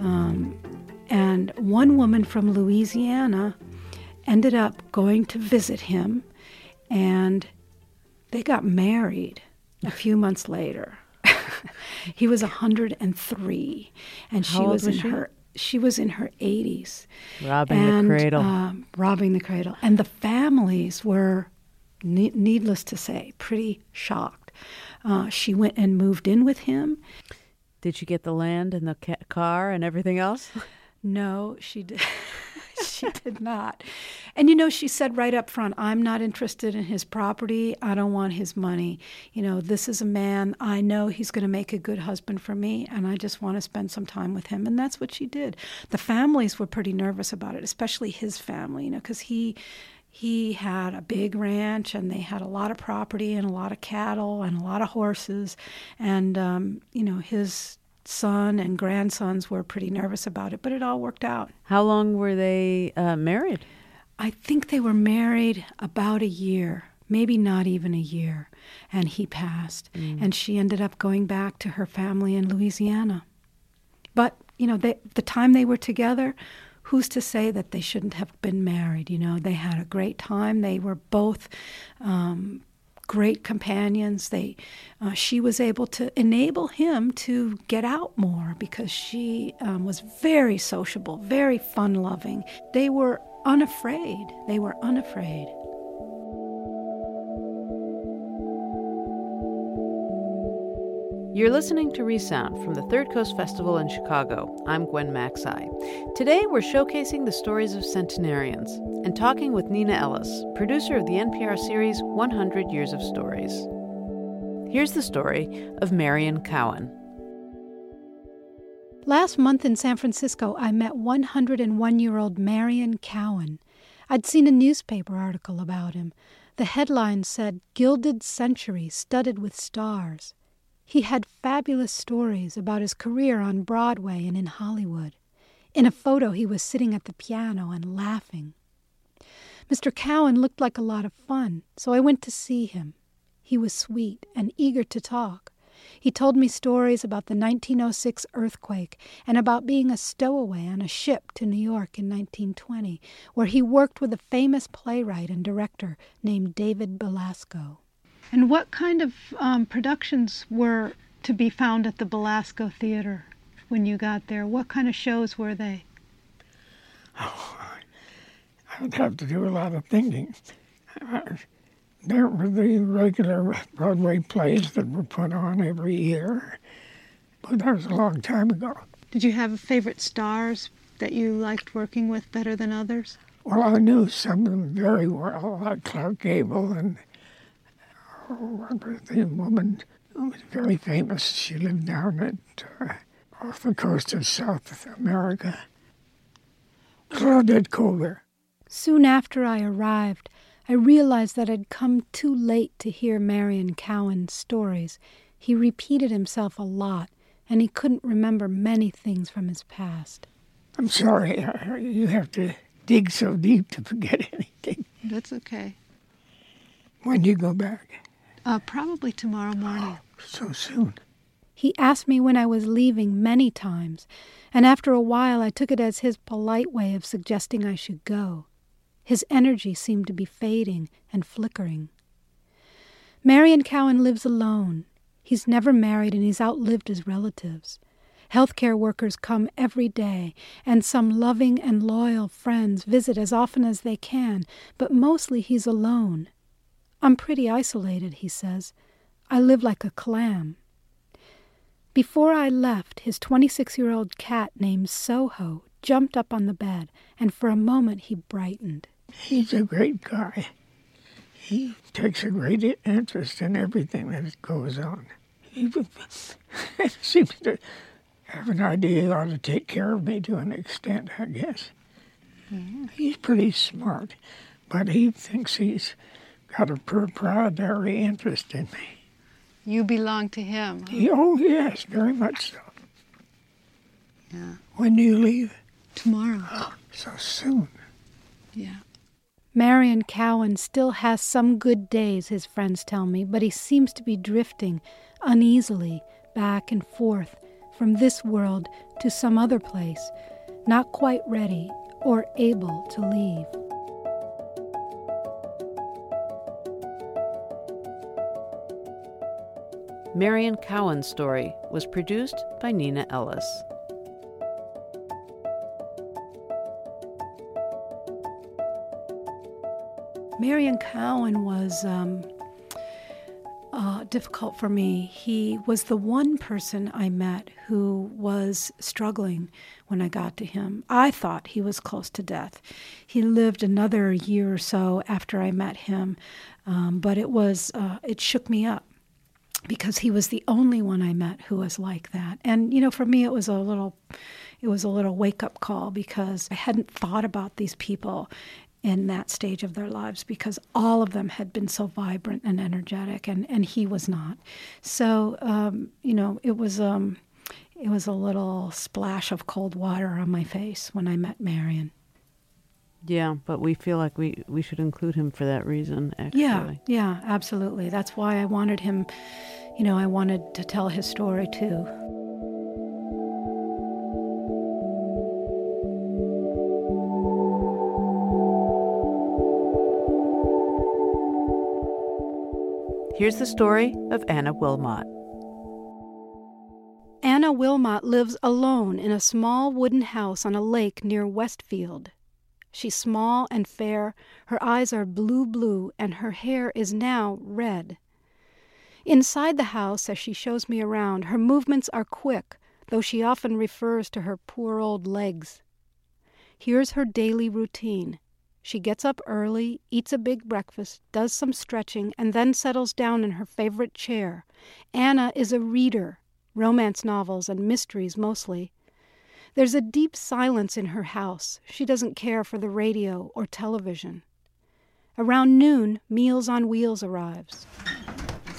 Um, and one woman from Louisiana ended up going to visit him, and they got married a few months later. he was 103, and she was, was, in she? her she was in her 80s, robbing and, the cradle, um, robbing the cradle, and the families were, ne- needless to say, pretty shocked. Uh, she went and moved in with him. Did she get the land and the ca- car and everything else? No, she did. she did not. And you know, she said right up front, I'm not interested in his property. I don't want his money. You know, this is a man, I know he's going to make a good husband for me, and I just want to spend some time with him. And that's what she did. The families were pretty nervous about it, especially his family, you know, because he he had a big ranch and they had a lot of property and a lot of cattle and a lot of horses and um, you know his son and grandsons were pretty nervous about it, but it all worked out. How long were they uh, married? I think they were married about a year, maybe not even a year, and he passed. Mm. And she ended up going back to her family in Louisiana. But, you know, they, the time they were together, who's to say that they shouldn't have been married? You know, they had a great time. They were both um, great companions. They, uh, she was able to enable him to get out more because she um, was very sociable, very fun loving. They were unafraid. They were unafraid. You're listening to Resound from the Third Coast Festival in Chicago. I'm Gwen Macsai. Today we're showcasing the stories of centenarians and talking with Neenah Ellis, producer of the NPR series 100 Years of Stories. Here's the story of Marion Cowan. Last month in San Francisco, I met 101 year old Marion Cowan. I'd seen a newspaper article about him. The headline said, Gilded Century Studded with Stars. He had fabulous stories about his career on Broadway and in Hollywood. In a photo, he was sitting at the piano and laughing. Mr. Cowan looked like a lot of fun, so I went to see him. He was sweet and eager to talk. He told me stories about the 1906 earthquake and about being a stowaway on a ship to New York in 1920, where he worked with a famous playwright and director named David Belasco. And what kind of um, productions were to be found at the Belasco Theater when you got there? What kind of shows were they? Oh, I would have to do a lot of thinking. There were the regular Broadway plays that were put on every year, but that was a long time ago. Did you have favorite stars that you liked working with better than others? Well, I knew some of them very well, like Clark Gable and oh, the woman who was very famous. She lived down at uh, off the coast of South America. Claudette Colbert. Soon after I arrived, I realized that I'd come too late to hear Marion Cowan's stories. He repeated himself a lot, and he couldn't remember many things from his past. I'm sorry, you have to dig so deep to forget anything. That's okay. When do you go back? Uh, probably tomorrow morning. Oh, so soon. He asked me when I was leaving many times, and after a while I took it as his polite way of suggesting I should go. His energy seemed to be fading and flickering. Marion Cowan lives alone. He's never married and he's outlived his relatives. Healthcare workers come every day, and some loving and loyal friends visit as often as they can, but mostly he's alone. I'm pretty isolated, he says. I live like a clam. Before I left, his 26 year old cat named Soho jumped up on the bed, and for a moment he brightened. He's a great guy. He takes a great interest in everything that goes on. He seems to have an idea he ought to take care of me to an extent, I guess. He's pretty smart, but he thinks he's got a proprietary interest in me. You belong to him. Huh? oh, yes, very much so. Yeah. When do you leave? Tomorrow. Oh, so soon. Yeah. Marion Cowan still has some good days, his friends tell me, but he seems to be drifting uneasily back and forth from this world to some other place, not quite ready or able to leave. Marion Cowan's story was produced by Neenah Ellis. Marion Cowan was um, uh, difficult for me. He was the one person I met who was struggling when I got to him. I thought he was close to death. He lived another year or so after I met him, um, but it was uh, it shook me up because he was the only one I met who was like that. And you know, for me, it was a little it was a little wake up call because I hadn't thought about these people in that stage of their lives because all of them had been so vibrant and energetic, and, and he was not. So, um, you know, it was. Um, it was a little splash of cold water on my face when I met Marion. Yeah, but we feel like we, we should include him for that reason, actually. Yeah, yeah, absolutely. That's why I wanted him, you know, I wanted to tell his story too. Here's the story of Anna Wilmot. Anna Wilmot lives alone in a small wooden house on a lake near Westfield. She's small and fair, her eyes are blue blue, and her hair is now red. Inside the house, as she shows me around, her movements are quick, though she often refers to her poor old legs. Here's her daily routine. She gets up early, eats a big breakfast, does some stretching, and then settles down in her favorite chair. Anna is a reader, romance novels and mysteries mostly. There's a deep silence in her house. She doesn't care for the radio or television. Around noon, Meals on Wheels arrives.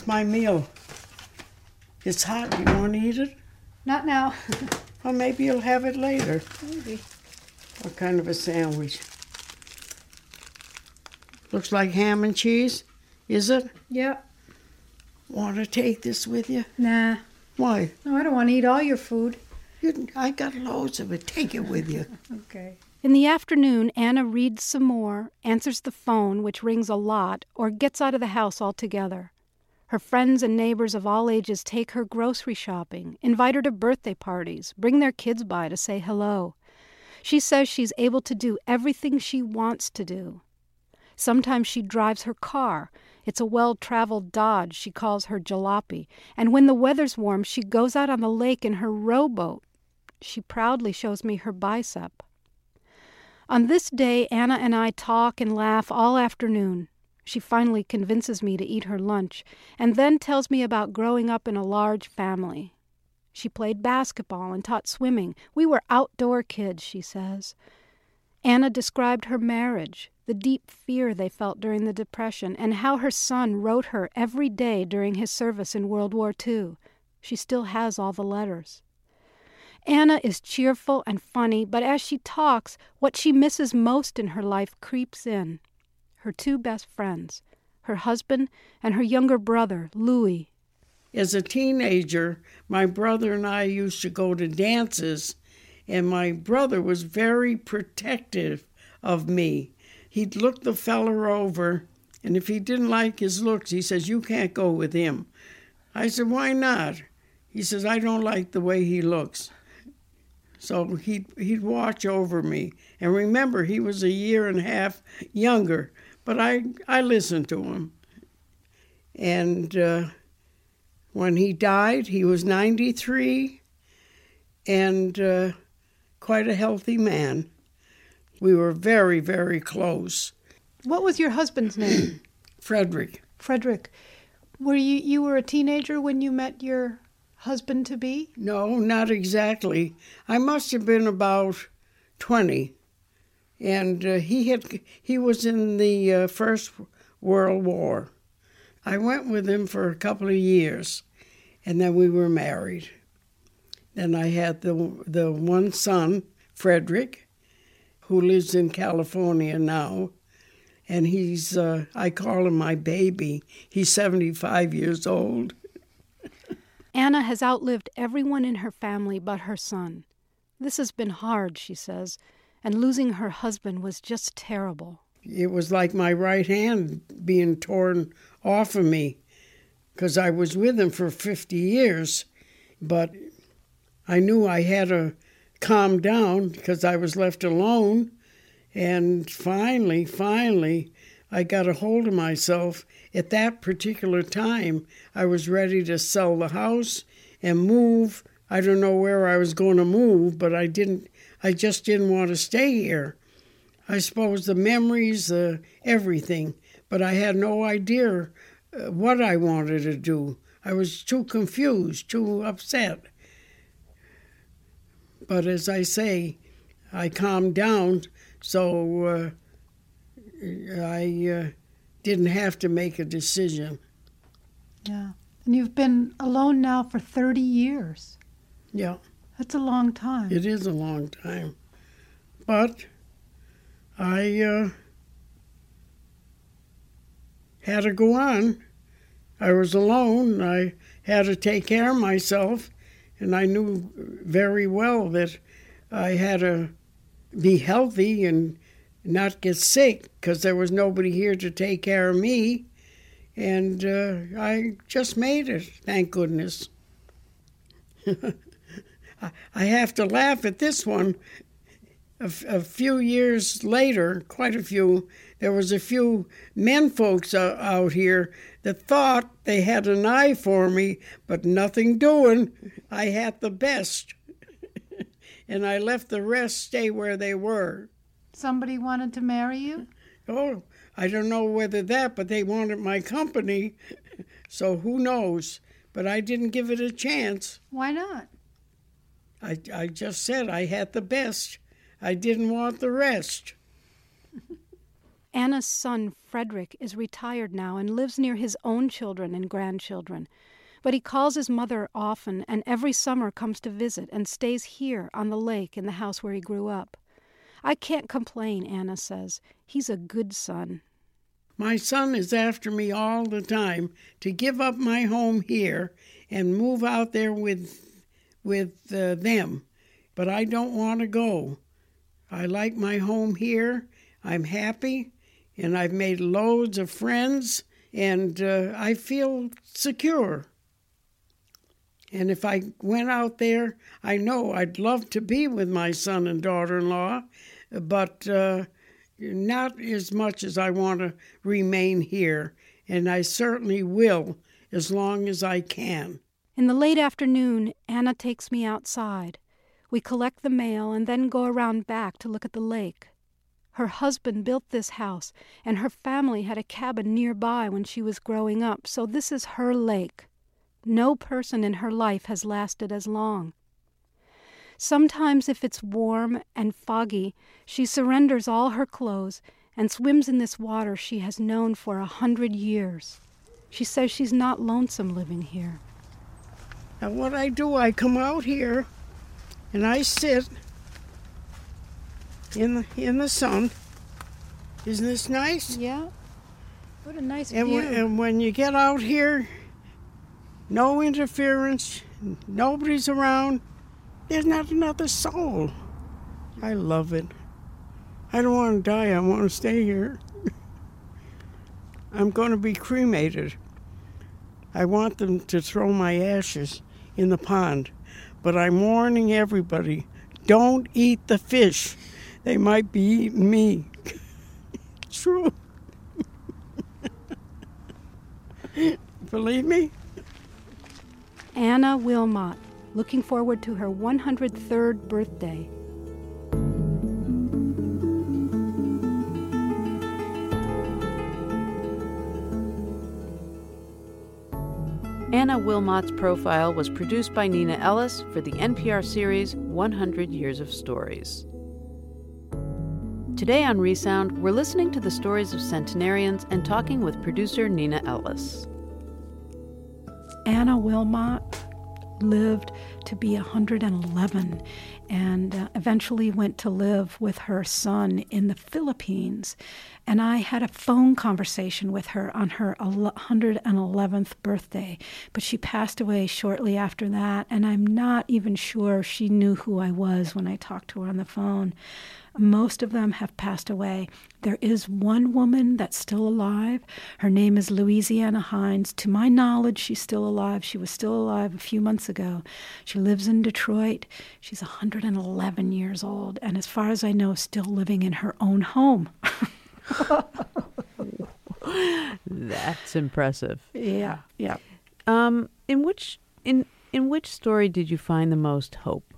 It's my meal. It's hot. You want to eat it? Not now. Well, maybe you'll have it later. Maybe. What kind of a sandwich? Looks like ham and cheese. Is it? Yep. Want to take this with you? Nah. Why? No, I don't want to eat all your food. You, I got loads of it. Take it with you. Okay. In the afternoon, Anna reads some more, answers the phone, which rings a lot, or gets out of the house altogether. Her friends and neighbors of all ages take her grocery shopping, invite her to birthday parties, bring their kids by to say hello. She says she's able to do everything she wants to do. Sometimes she drives her car. It's a well traveled Dodge she calls her jalopy. And when the weather's warm, she goes out on the lake in her rowboat. She proudly shows me her bicep. On this day, Anna and I talk and laugh all afternoon. She finally convinces me to eat her lunch and then tells me about growing up in a large family. She played basketball and taught swimming. We were outdoor kids, she says. Anna described her marriage, the deep fear they felt during the Depression, and how her son wrote her every day during his service in World War II. She still has all the letters. Anna is cheerful and funny, but as she talks, what she misses most in her life creeps in her two best friends, her husband and her younger brother, Louis. As a teenager, my brother and I used to go to dances, and my brother was very protective of me. He'd look the feller over, and if he didn't like his looks, he says, You can't go with him. I said, Why not? He says, I don't like the way he looks. So he'd, he'd watch over me. And remember, he was a year and a half younger, but I, I listened to him. And uh, when he died, he was 93 and uh, quite a healthy man. We were very, very close. What was your husband's name? Frederick. Frederick. Were you you were a teenager when you met your husband to be? No, not exactly. I must have been about 20. And uh, he had he was in the uh, First World War. I went with him for a couple of years, and then we were married. Then I had the the one son, Frederick, who lives in California now, and he's uh, I call him my baby. He's 75 years old. Anna has outlived everyone in her family but her son. This has been hard, she says, and losing her husband was just terrible. It was like my right hand being torn off of me because I was with him for 50 years, but I knew I had to calm down because I was left alone. And finally, finally, I got a hold of myself. At that particular time, I was ready to sell the house and move. I don't know where I was going to move, but I didn't. I just didn't want to stay here. I suppose the memories, uh, everything, but I had no idea uh, what I wanted to do. I was too confused, too upset. But as I say, I calmed down, so uh, I uh, didn't have to make a decision. Yeah. And you've been alone now for 30 years. Yeah. That's a long time. It is a long time. But I uh, had to go on. I was alone. I had to take care of myself, and I knew very well that I had to be healthy and not get sick because there was nobody here to take care of me. And uh, I just made it, thank goodness. I have to laugh at this one. a, f- a few years later, quite a few, there was a few men folks uh, out here that thought they had an eye for me, but nothing doing. I had the best. and I left the rest stay where they were. Somebody wanted to marry you? Oh, I don't know whether that, but they wanted my company. So who knows? But I didn't give it a chance. Why not? I, I just said I had the best. I didn't want the rest. Anna's son, Frederick, is retired now and lives near his own children and grandchildren. But he calls his mother often and every summer comes to visit and stays here on the lake in the house where he grew up. I can't complain, Anna says. He's a good son. My son is after me all the time to give up my home here and move out there with with uh, them, but I don't want to go. I like my home here. I'm happy, and I've made loads of friends, and uh, I feel secure. And if I went out there, I know I'd love to be with my son and daughter in law, but uh, not as much as I want to remain here, and I certainly will as long as I can. In the late afternoon, Anna takes me outside. We collect the mail and then go around back to look at the lake. Her husband built this house, and her family had a cabin nearby when she was growing up, so this is her lake. No person in her life has lasted as long. Sometimes, if it's warm and foggy, she surrenders all her clothes and swims in this water she has known for a hundred years. She says she's not lonesome living here. And what I do, I come out here and I sit in the in the sun. Isn't this nice? Yeah. What a nice and view. When, and when you get out here, no interference, nobody's around. There's not another soul. I love it. I don't want to die. I want to stay here. I'm going to be cremated. I want them to throw my ashes in the pond, but I'm warning everybody don't eat the fish. They might be eating me. True. Believe me? Anna Wilmot, looking forward to her 103rd birthday. Anna Wilmot's profile was produced by Neenah Ellis for the NPR series 100 Years of Stories. Today on Resound, we're listening to the stories of centenarians and talking with producer Neenah Ellis. Anna Wilmot lived to be 111 and uh, eventually went to live with her son in the Philippines. And I had a phone conversation with her on her 111th birthday, but she passed away shortly after that, and I'm not even sure she knew who I was when I talked to her on the phone. Most of them have passed away. There is one woman that's still alive. Her name is Louisiana Hines. To my knowledge, she's still alive. She was still alive a few months ago. She lives in Detroit. She's 111 years old, and as far as I know, still living in her own home. That's impressive. Yeah, yeah. Um, in which in in which story did you find the most hope?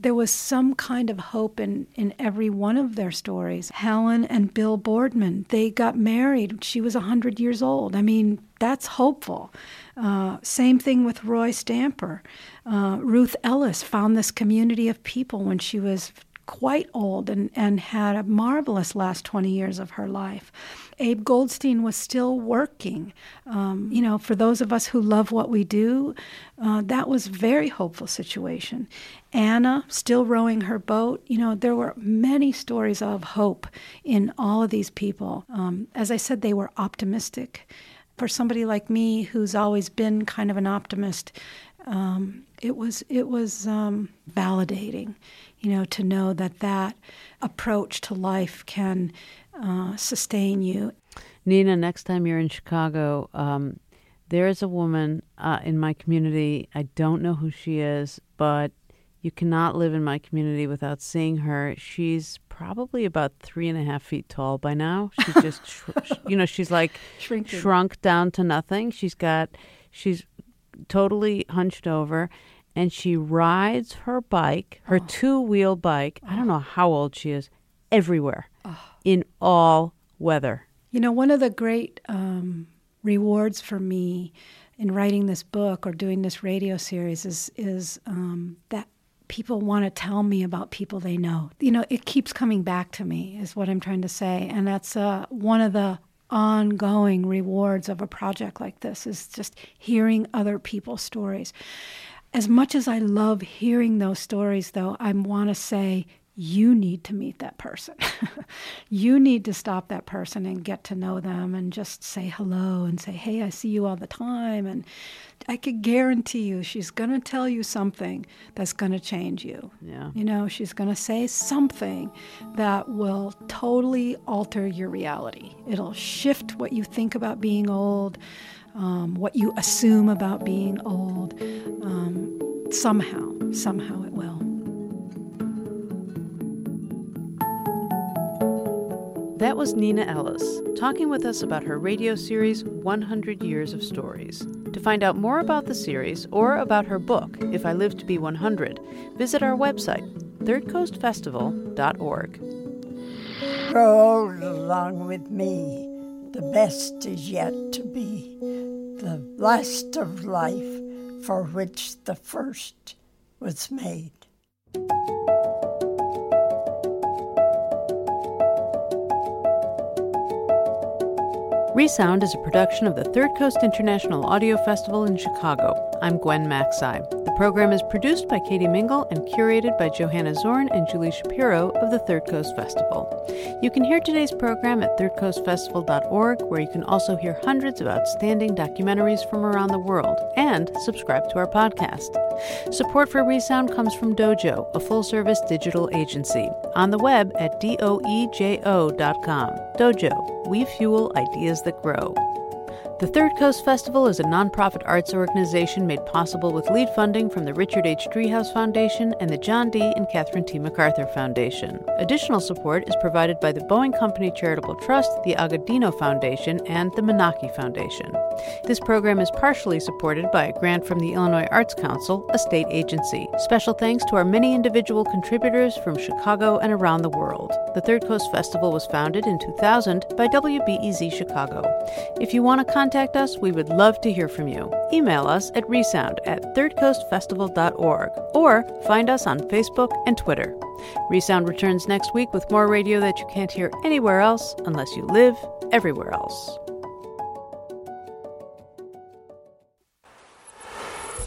There was some kind of hope in, in every one of their stories. Helen and Bill Boardman, they got married. She was 100 years old. I mean, that's hopeful. Uh, same thing with Roy Stamper. Uh, Ruth Ellis found this community of people when she was quite old and, and had a marvelous last 20 years of her life. Abe Goldstein was still working. Um, you know, for those of us who love what we do, uh, that was a very hopeful situation. Anna still rowing her boat. You know, there were many stories of hope in all of these people. Um, as I said, they were optimistic. For somebody like me, who's always been kind of an optimist, um, it was it was um, validating, you know, to know that that approach to life can uh, sustain you. Neenah, next time you're in Chicago, um, there is a woman uh, in my community. I don't know who she is, but You cannot live in my community without seeing her. She's probably about three and a half feet tall by now. She's just, sh- you know, she's like Shrinking. shrunk down to nothing. She's got, she's totally hunched over, and she rides her bike, her two wheel bike. I don't know how old she is, everywhere, in all weather. You know, one of the great um, rewards for me in writing this book or doing this radio series is is um, that people want to tell me about people they know. You know, it keeps coming back to me, is what I'm trying to say, and that's uh, one of the ongoing rewards of a project like this is just hearing other people's stories. As much as I love hearing those stories, though, I want to say you need to meet that person. you need to stop that person and get to know them and just say hello and say, hey, I see you all the time. And I could guarantee you she's going to tell you something that's going to change you. Yeah. You know, she's going to say something that will totally alter your reality. It'll shift what you think about being old, um, what you assume about being old. Um, somehow, somehow it will. That was Neenah Ellis talking with us about her radio series 100 Years of Stories. To find out more about the series or about her book, If I Live to Be 100, visit our website, thirdcoastfestival.org. Grow old along with me. The best is yet to be. The last of life for which the first was made. Resound is a production of the Third Coast International Audio Festival in Chicago. I'm Gwen Macsai. The program is produced by Katie Mingle and curated by Johanna Zorn and Julie Shapiro of the Third Coast Festival. You can hear today's program at thirdcoastfestival.org, where you can also hear hundreds of outstanding documentaries from around the world and subscribe to our podcast. Support for Resound comes from Doejo, a full service digital agency, on the web at doejo.com. Doejo, we fuel ideas that grow. The Third Coast Festival is a nonprofit arts organization made possible with lead funding from the Richard H. Driehaus Foundation and the John D. and Catherine T. MacArthur Foundation. Additional support is provided by the Boeing Company Charitable Trust, the Agudino Foundation, and the Menaki Foundation. This program is partially supported by a grant from the Illinois Arts Council, a state agency. Special thanks to our many individual contributors from Chicago and around the world. The Third Coast Festival was founded in 2000 by WBEZ Chicago. If you want to contact us, we would love to hear from you. Email us at resound at thirdcoastfestival.org or find us on Facebook and Twitter. Resound returns next week with more radio that you can't hear anywhere else unless you live everywhere else.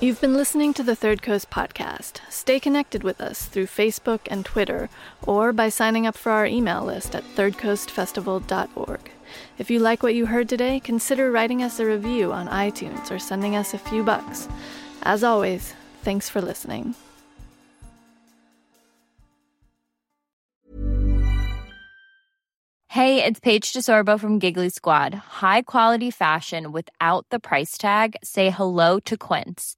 You've been listening to the Third Coast podcast. Stay connected with us through Facebook and Twitter or by signing up for our email list at thirdcoastfestival.org. If you like what you heard today, consider writing us a review on iTunes or sending us a few bucks. As always, thanks for listening. Hey, it's Paige DeSorbo from Giggly Squad. High quality fashion without the price tag. Say hello to Quince.